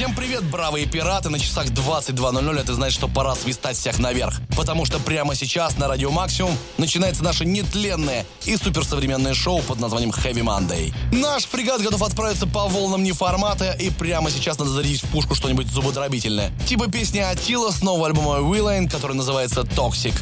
Всем привет, бравые пираты! На часах 22.00 это значит, что пора свистать всех наверх. Потому что прямо сейчас на Радио Максимум начинается наше нетленное и суперсовременное шоу под названием Heavy Monday. Наш фрегат готов отправиться по волнам неформата, и прямо сейчас надо зарядить в пушку что-нибудь зубодробительное. Типа песни Атила с нового альбома Willing, который называется «Toxic».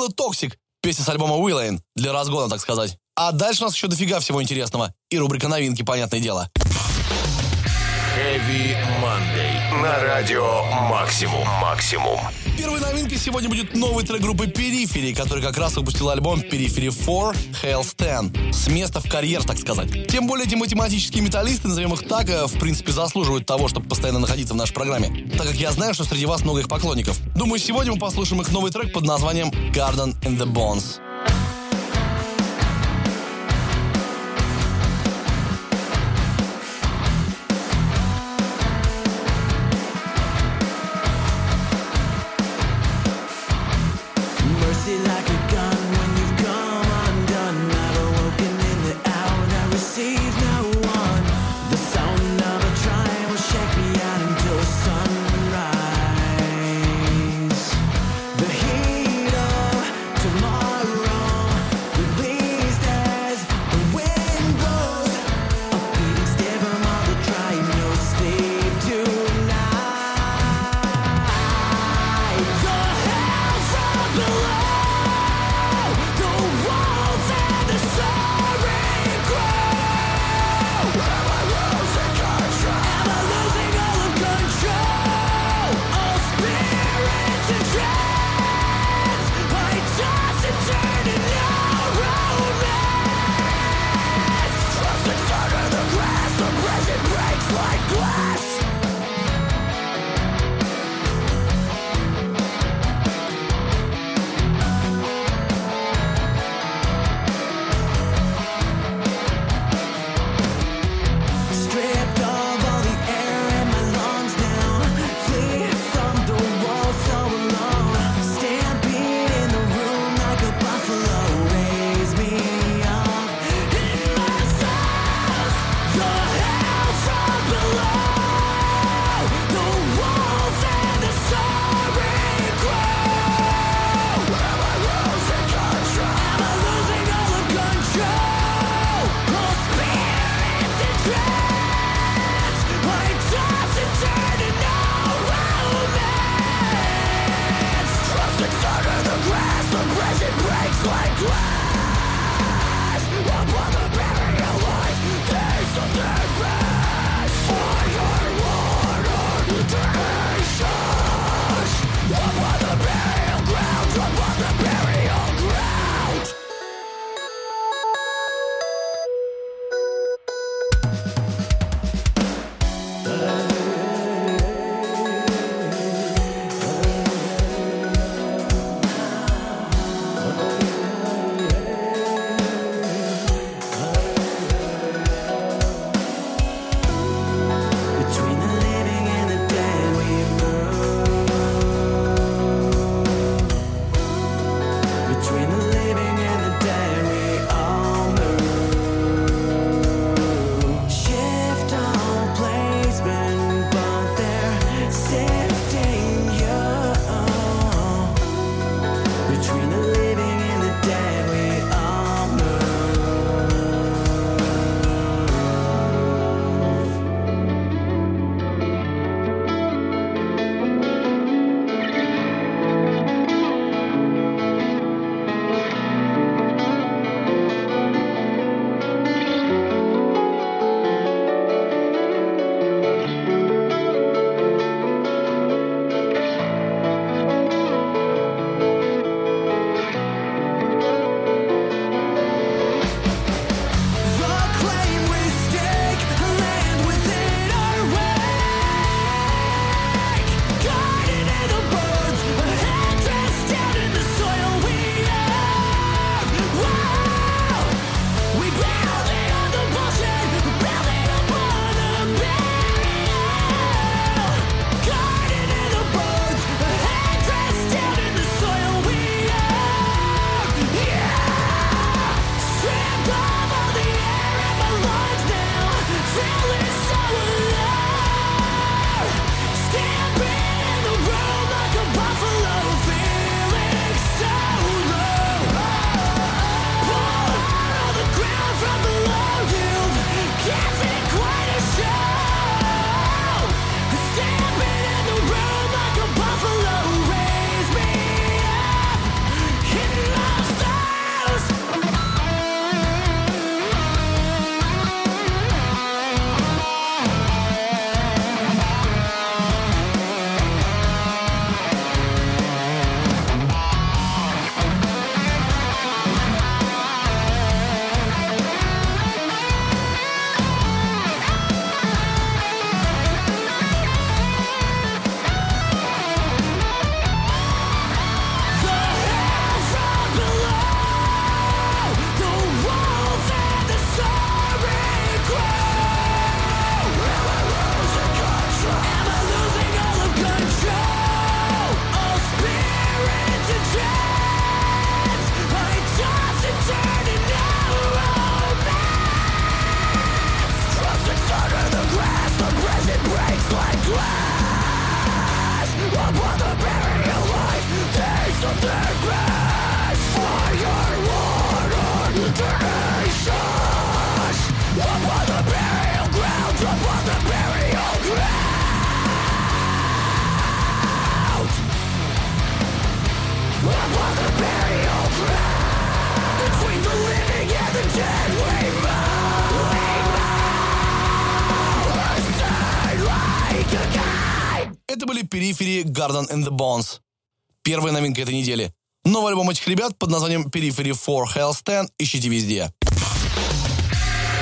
Тилатоксик, песня с альбома Villain, для разгона, так сказать. А дальше у нас еще дофига всего интересного. И рубрика новинки, понятное дело. Heavy Monday. На радио Максимум. Максимум. Первой новинкой сегодня будет новый трек группы Periphery, который как раз выпустил альбом Periphery IV: Hail Stan. С места в карьер, так сказать. Тем более эти математические металлисты, назовем их так, э, в принципе заслуживают того, чтобы постоянно находиться в нашей программе. Так как я знаю, что среди вас много их поклонников. Думаю, сегодня мы послушаем их новый трек под названием Garden in the Bones. Периферии Garden and the Bones. Первая новинка этой недели. Новый альбом этих ребят под названием Periphery for Hell's 10 ищите везде.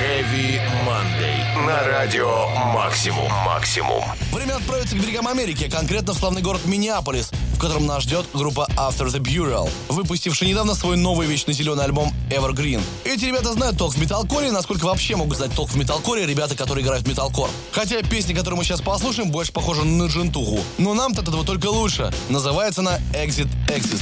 Heavy Monday. На радио Максимум. Максимум. Время отправиться к берегам Америки, конкретно в славный город Миннеаполис, в котором нас ждет группа After the Burial, выпустившая недавно свой новый вечно зеленый альбом Evergreen. Эти ребята знают толк в металкоре, насколько вообще могут знать толк в металкоре ребята, которые играют в металкор. Хотя песня, которую мы сейчас послушаем, больше похожа на джентуху. Но нам-то от этого только лучше. Называется она Exit Exit.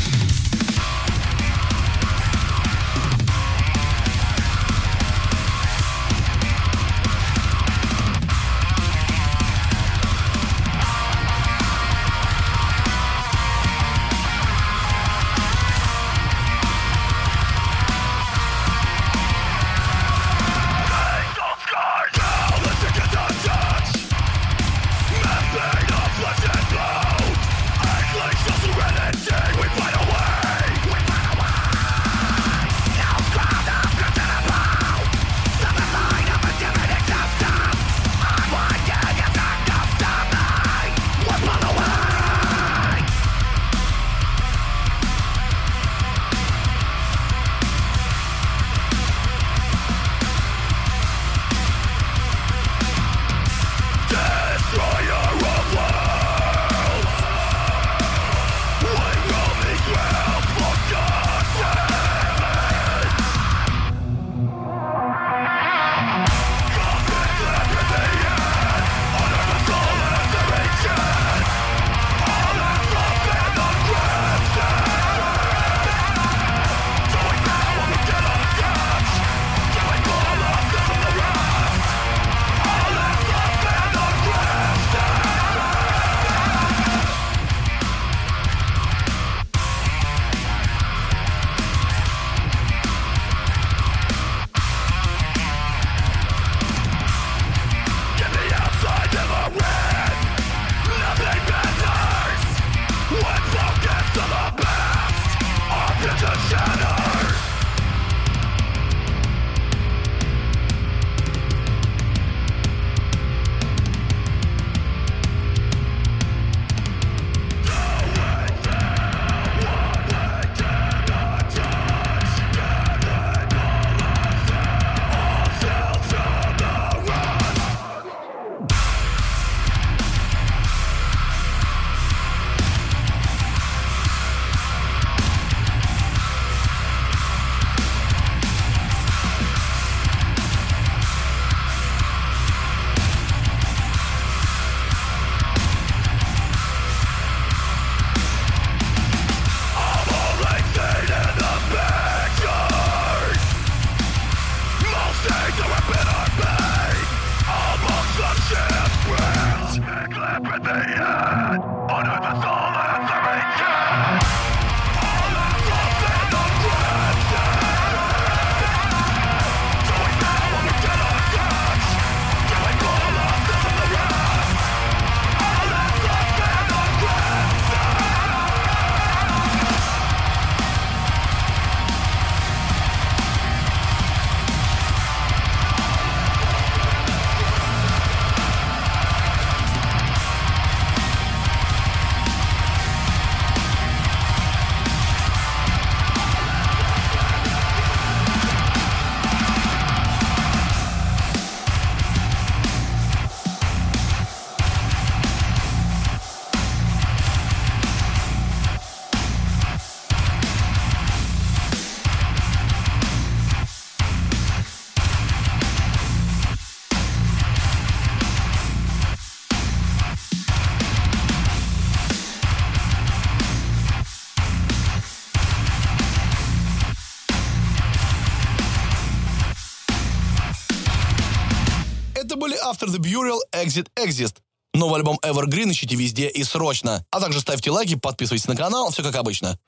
Burial Exit Exist. Новый альбом Evergreen ищите везде и срочно. А также ставьте лайки, подписывайтесь на канал, все как обычно.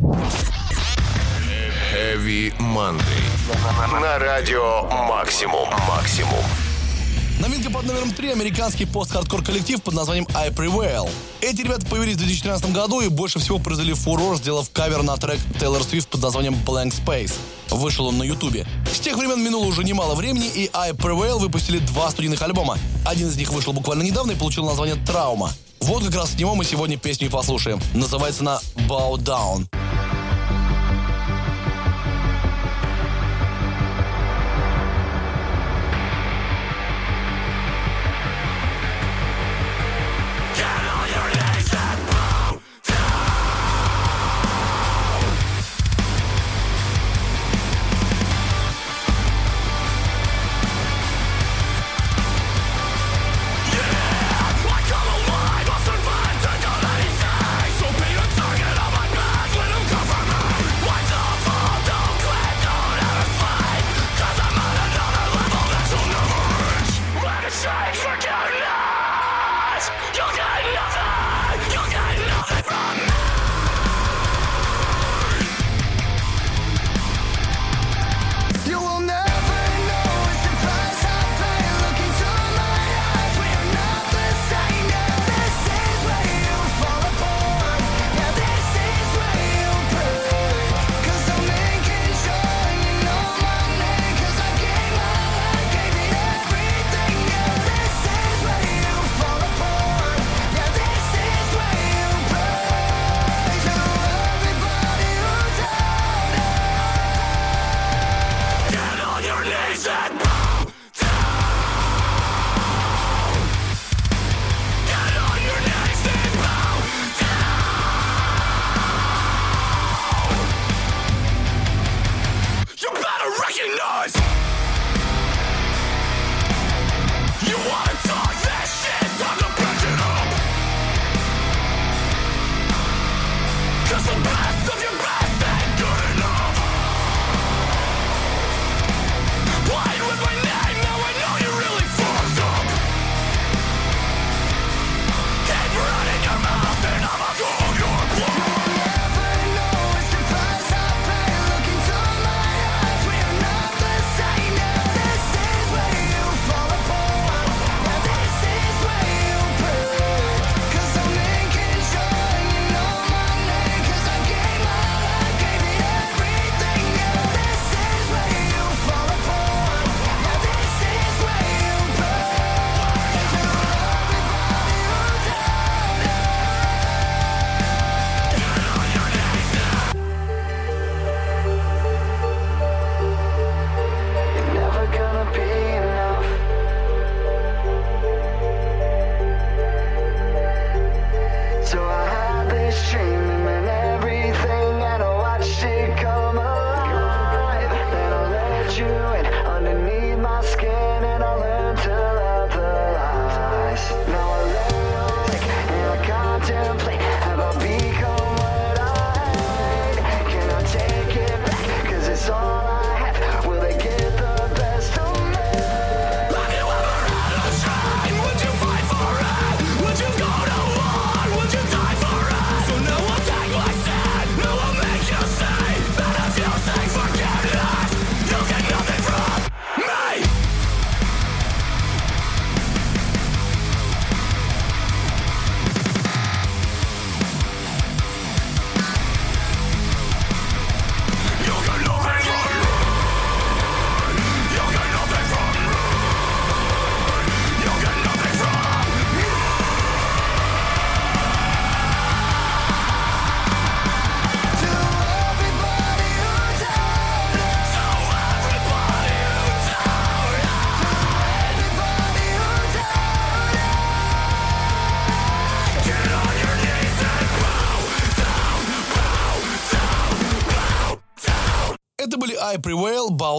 Heavy Monday. На радио Максимум. Максимум. Новинка под номером 3 – американский пост-хардкор коллектив под названием I Prevail. Эти ребята появились в 2013 году и больше всего произвели фурор, сделав кавер на трек Taylor Swift под названием Blank Space. Вышел он на ютубе. С тех времен минуло уже немало времени, и I Prevail выпустили два студийных альбома. Один из них вышел буквально недавно и получил название «Травма». Вот как раз с него мы сегодня песню и послушаем. Называется она «Bow Down».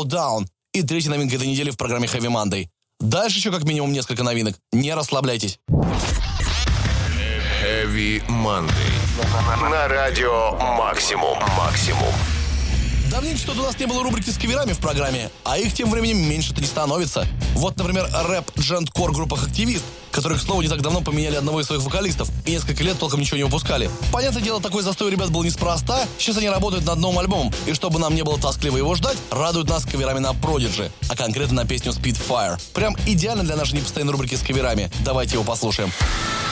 Down. И третья новинка этой недели в программе Heavy Monday. Дальше еще как минимум несколько новинок. Не расслабляйтесь. Heavy Monday. На радио Максимум. Максимум. Давненько что-то у нас не было рубрики с каверами в программе, а их тем временем меньше-то не становится. Вот, например, рэп джент-кор группах «Активист», которые, к слову, не так давно поменяли одного из своих вокалистов и несколько лет толком ничего не выпускали. Понятное дело, такой застой у ребят был неспроста, сейчас они работают над новым альбомом, и чтобы нам не было тоскливо его ждать, радуют нас каверами на Prodigy, а конкретно на песню Speedfire. Прям идеально для нашей непостоянной рубрики с каверами. Давайте его послушаем. Как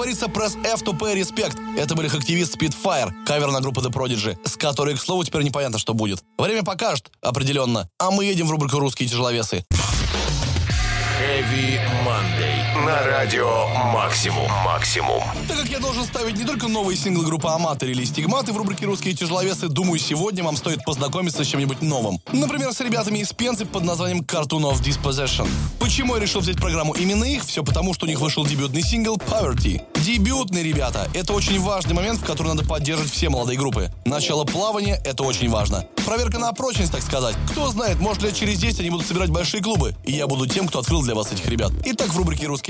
говорится, пресс F to pay respect. Это были активист Speedfire, кавер на группу The Prodigy, с которой, к слову, теперь непонятно, что будет. Время покажет, определенно. А мы едем в рубрику «Русские тяжеловесы». Heavy. На радио «Максимум». «Максимум». Так как я должен ставить не только новые синглы группы «Аматор» или «Стигматы» в рубрике «Русские тяжеловесы», думаю, сегодня вам стоит познакомиться с чем-нибудь новым. Например, с ребятами из Пензы под названием Cartoon of Dispossession. Почему я решил взять программу именно их? Все потому, что у них вышел дебютный сингл «Poverty». Дебютный, ребята. Это очень важный момент, в который надо поддерживать все молодые группы. Начало плавания – это очень важно. Проверка на прочность, так сказать. Кто знает, может лет через 10 они будут собирать большие клубы. И я буду тем, кто открыл для вас этих ребят. Итак, в рубрике «Русские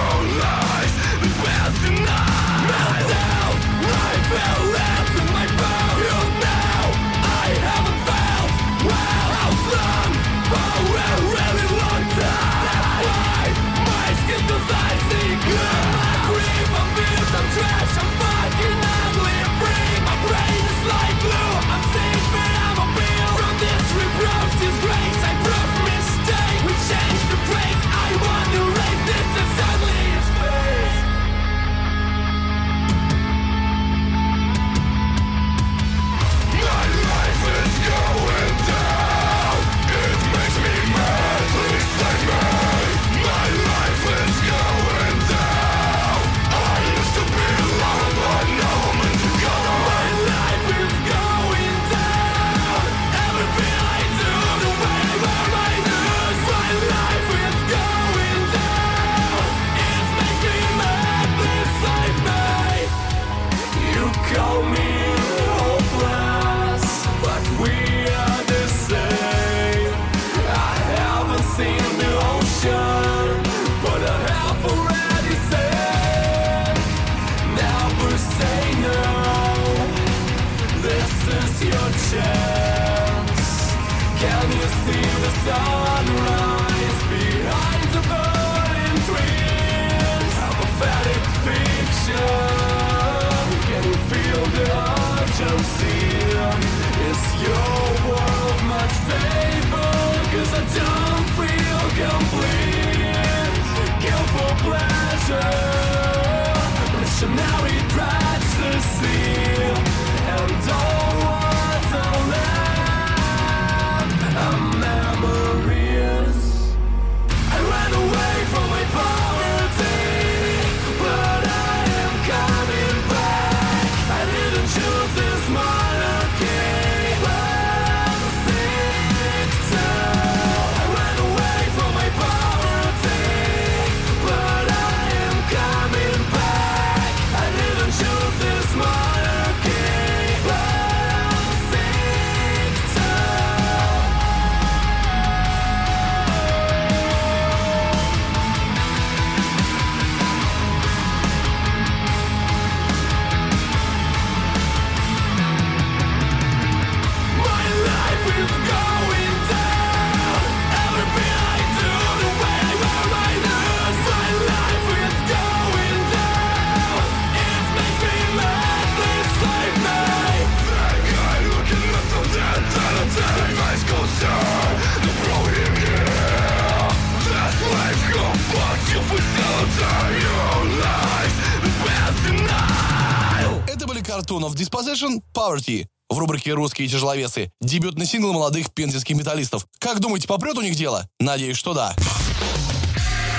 dress. Dispossession Poverty в рубрике «Русские тяжеловесы». Дебютный сингл молодых пензенских металлистов. Как думаете, попрет у них дело? Надеюсь, что да.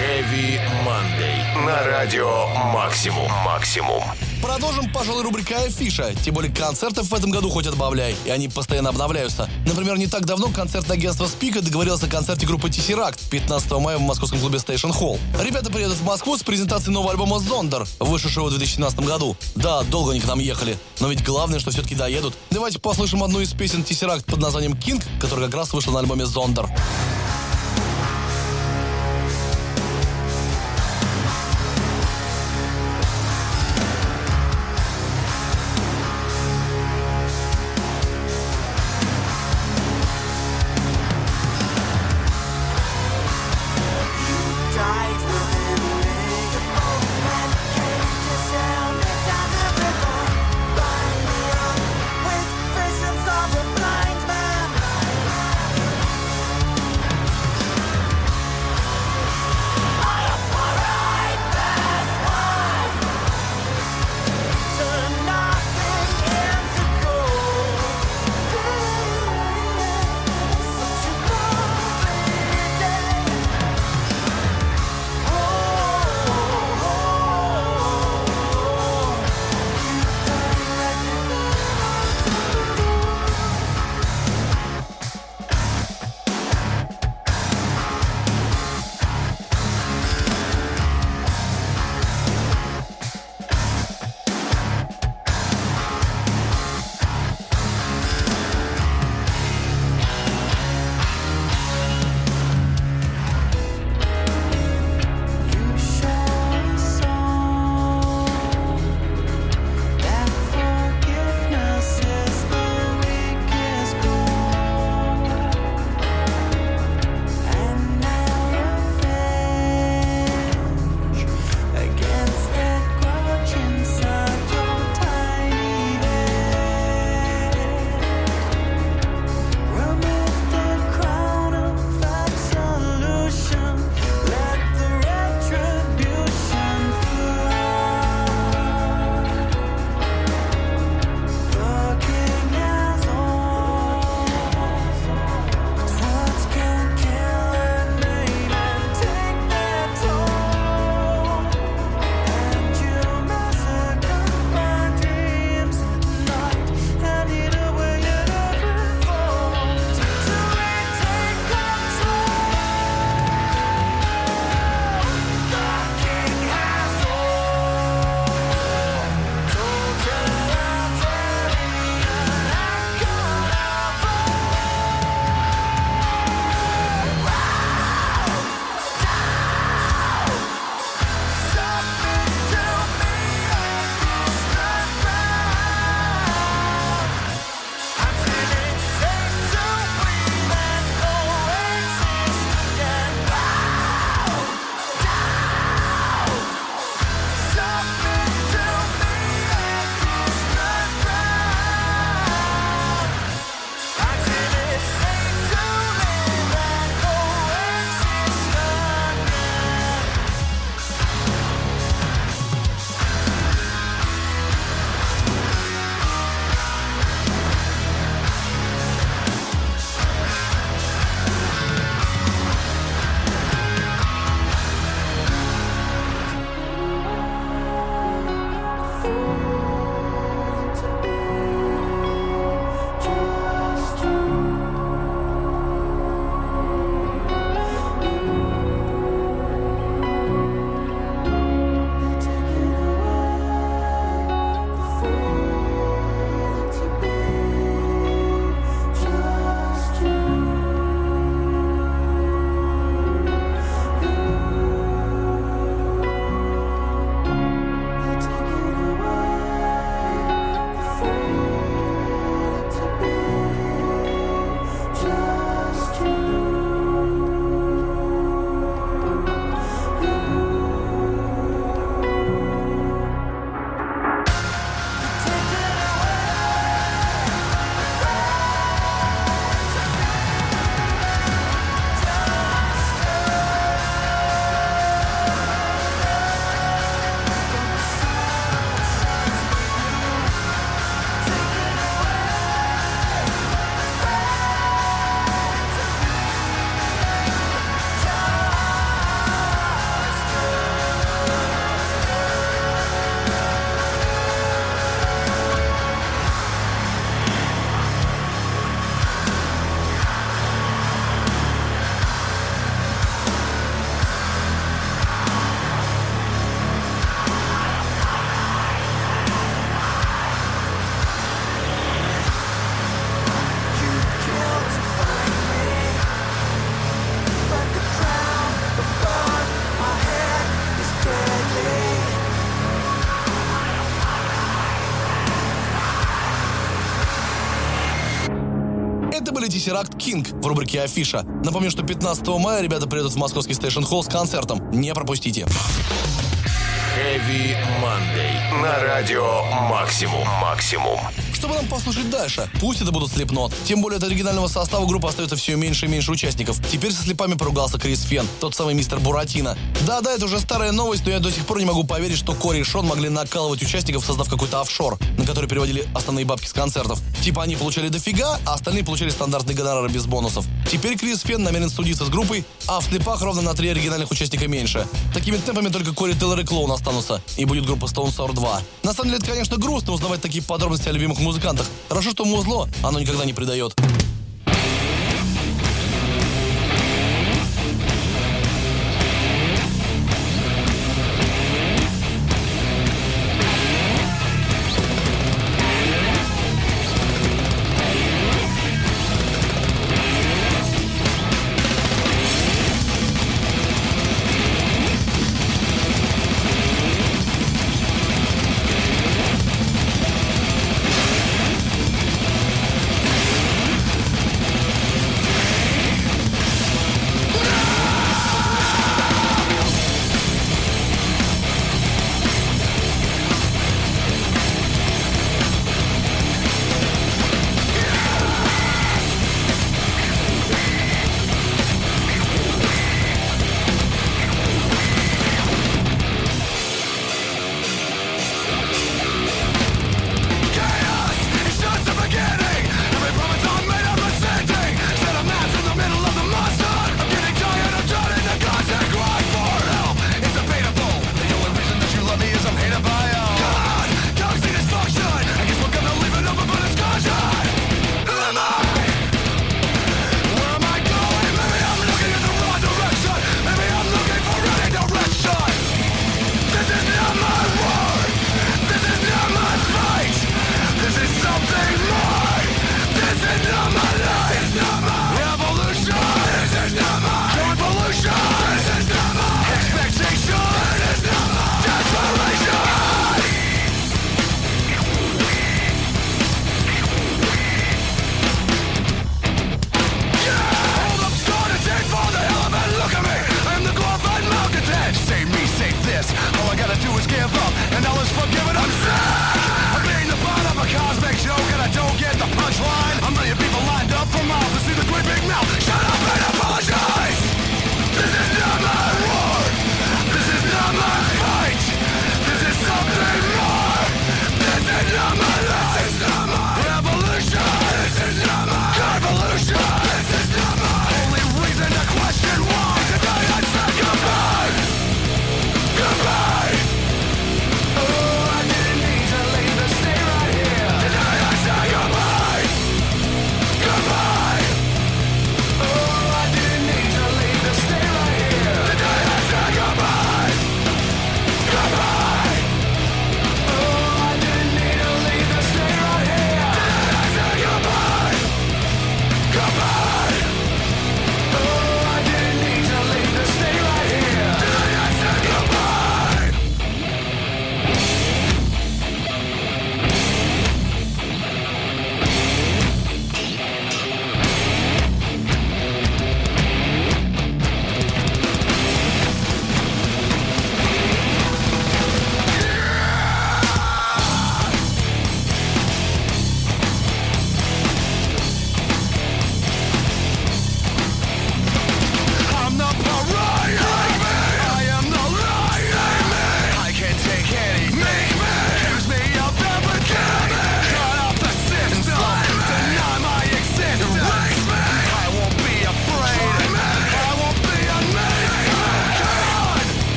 Heavy Monday. На радио «Максимум». «Максимум». Продолжим, пожалуй, рубрика «Афиша». Тем более концертов в этом году хоть отбавляй, и они постоянно обновляются. Например, не так давно концертное агентство «Спика» договорилось о концерте группы Tesseract 15 мая в московском клубе Station Hall. Ребята приедут в Москву с презентацией нового альбома «Зондер», вышедшего в 2017 году. Да, долго они к нам ехали, но ведь главное, что все-таки доедут. Давайте послушаем одну из песен Tesseract под названием «King», которая как раз вышла на альбоме «Зондер». Это были Tesseract King в рубрике Афиша. Напомню, что 15 мая ребята приедут в московский Station Hall с концертом. Не пропустите. Heavy Monday. На радио Максимум. Максимум. Что бы нам послушать дальше? Пусть это будут слепнот. Тем более от оригинального состава группы остается все меньше и меньше участников. Теперь со слепами поругался Крис Фен, тот самый мистер Буратино. Да-да, это уже старая новость, но я до сих пор не могу поверить, что Кори и Шон могли накалывать участников, создав какой-то офшор, на который переводили основные бабки с концертов. Типа они получали дофига, а остальные получали стандартные гонорары без бонусов. Теперь Крис Фен намерен судиться с группой, а в слепах ровно на три оригинальных участника меньше. Такими темпами только Кори Тейлор и Клоун останутся, и будет группа Stone Sour 2. На самом деле, это, конечно, грустно узнавать такие подробности о любимых музыкантах. Хорошо, что музло, оно никогда не предает.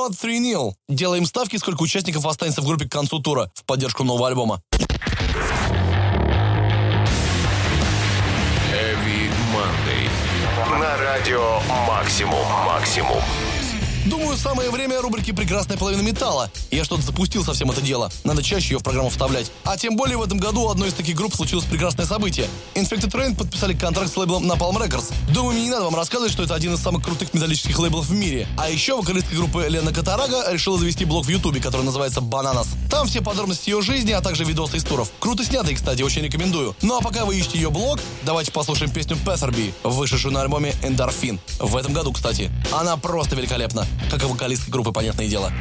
Это были Slipknot 3 Nil. Делаем ставки, сколько участников останется в группе к концу тура в поддержку нового альбома. Heavy Monday. На радио «Максимум». Думаю, самое время рубрики «Прекрасная половина металла». Я что-то запустил совсем это дело. Надо чаще ее в программу вставлять. А тем более в этом году у одной из таких групп случилось прекрасное событие. Infected Rain подписали контракт с лейблом Napalm Records. Думаю, мне не надо вам рассказывать, что это один из самых крутых металлических лейблов в мире. А еще вокалистка группы Лена Катарага решила завести блог в Ютубе, который называется «Бананас». Там все подробности ее жизни, а также видосы из туров. Круто снятый, кстати, очень рекомендую. Ну а пока вы ищете ее блог, давайте послушаем песню Petherby, вышедшую на альбоме Endorphin. В этом году, кстати. Она просто великолепна, как и вокалистка группы, понятное дело.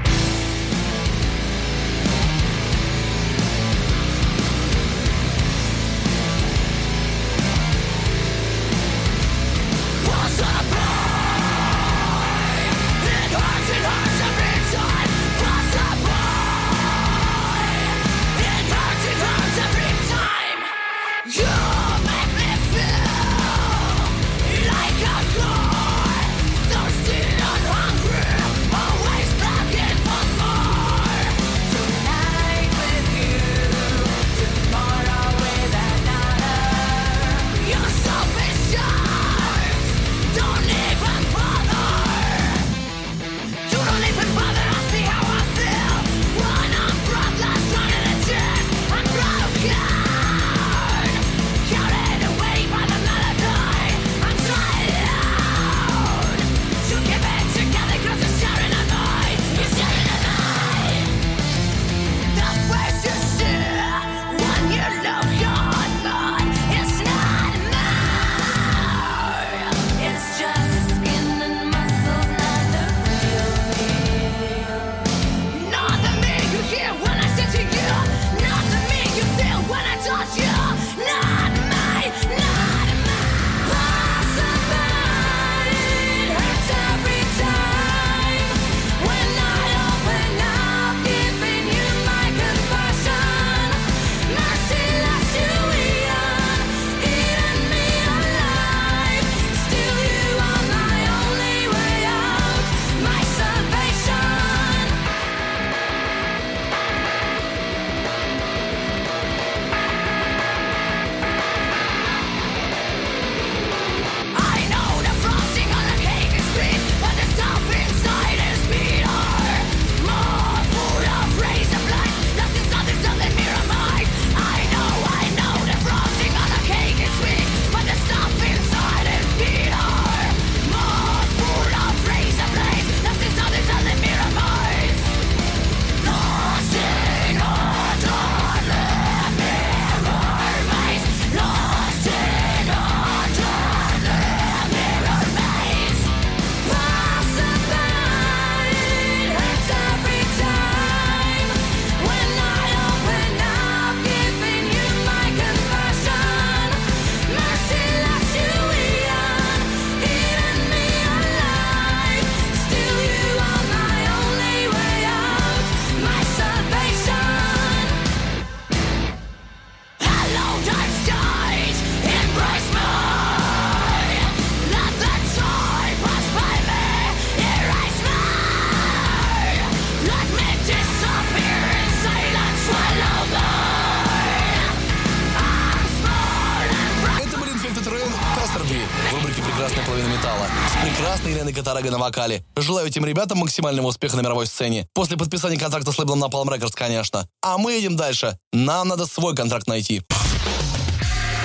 Катарага на вокале. Желаю этим ребятам максимального успеха на мировой сцене. После подписания контракта с лейблом Napalm Records, конечно. А мы едем дальше. Нам надо свой контракт найти.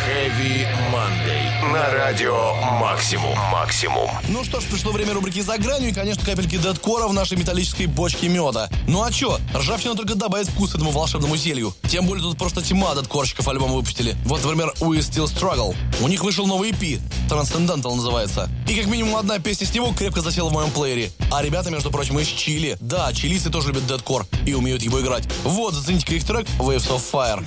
Heavy Monday. На радио «Максимум». «Максимум». Ну что ж, пришло время рубрики «За гранью» и, конечно, капельки дедкора в нашей металлической бочке меда. Ну а чё, ржавчина только добавит вкус этому волшебному зелью. Тем более тут просто тьма дедкорщиков альбом выпустили. Вот, например, We Still Struggle. У них вышел новый EP, Transcendental называется. И как минимум одна песня с него крепко засела в моем плеере. А ребята, между прочим, из Чили. Да, чилийцы тоже любят дедкор и умеют его играть. Вот, зацените их трек Waves of Fire.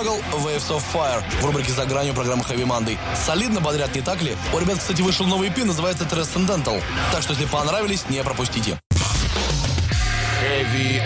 Struggle Waves of Fire в рубрике «За гранью» программы Heavy Monday. Солидно бодрят, не так ли? У ребят, кстати, вышел новый EP, называется Transcendental. Так что, если понравились, не пропустите. Heavy.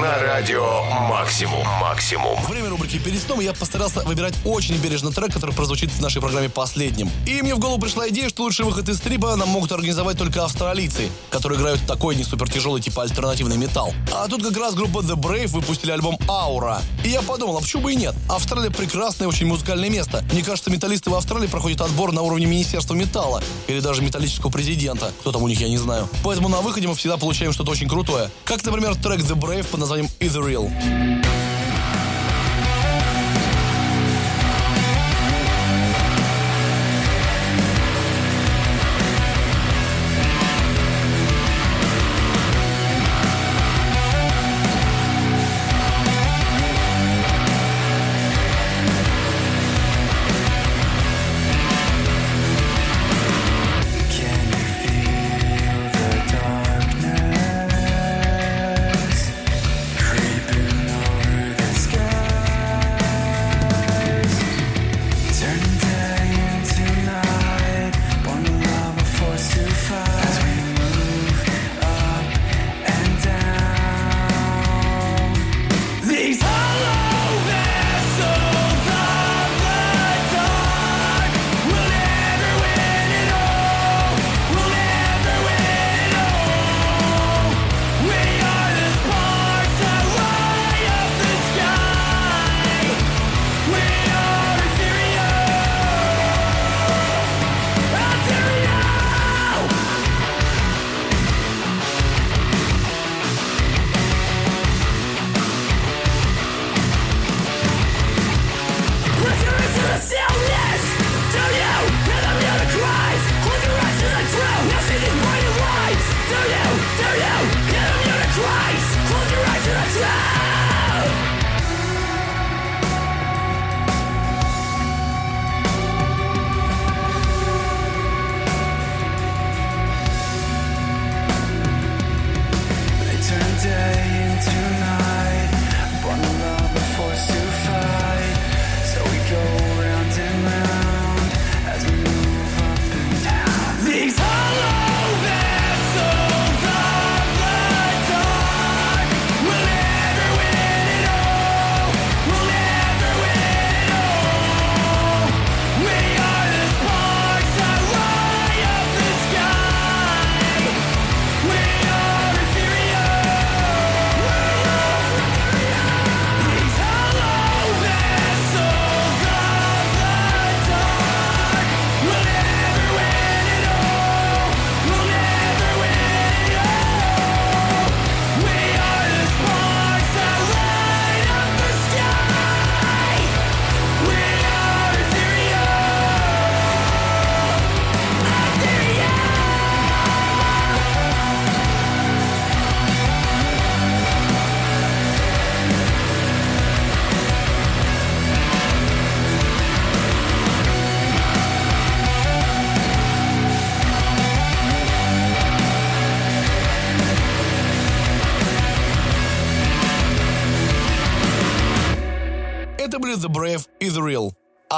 На радио Максимум. Максимум. Время рубрики «Перед сном» я постарался выбирать очень бережно трек, который прозвучит в нашей программе последним. И мне в голову пришла идея, что лучший выход из стрипа нам могут организовать только австралийцы, которые играют такой не супер тяжелый типа альтернативный металл. А тут как раз группа The Brave выпустили альбом «Аура». И я подумал, а почему бы и нет? Австралия прекрасное очень музыкальное место. Мне кажется, металлисты в Австралии проходят отбор на уровне Министерства металла или даже металлического президента. Кто там у них, я не знаю. Поэтому на выходе мы всегда получаем что-то очень крутое. Как, например, трек The Brave под названием Is Real.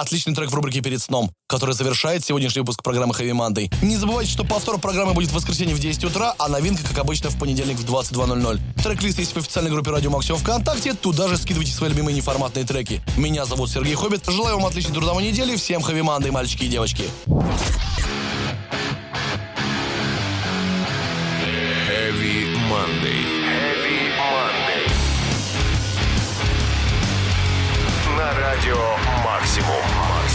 Отличный трек в рубрике «Перед сном», который завершает сегодняшний выпуск программы Heavy Monday. Не забывайте, что повтор программы будет в воскресенье в 10 утра, а новинка, как обычно, в понедельник в 22.00. Трек-лист есть в официальной группе Радио Максимум ВКонтакте. Туда же скидывайте свои любимые неформатные треки. Меня зовут Сергей Хоббит. Желаю вам отличной трудовой недели. Всем Heavy Monday, мальчики и девочки. Heavy Monday. Радио «Максимум».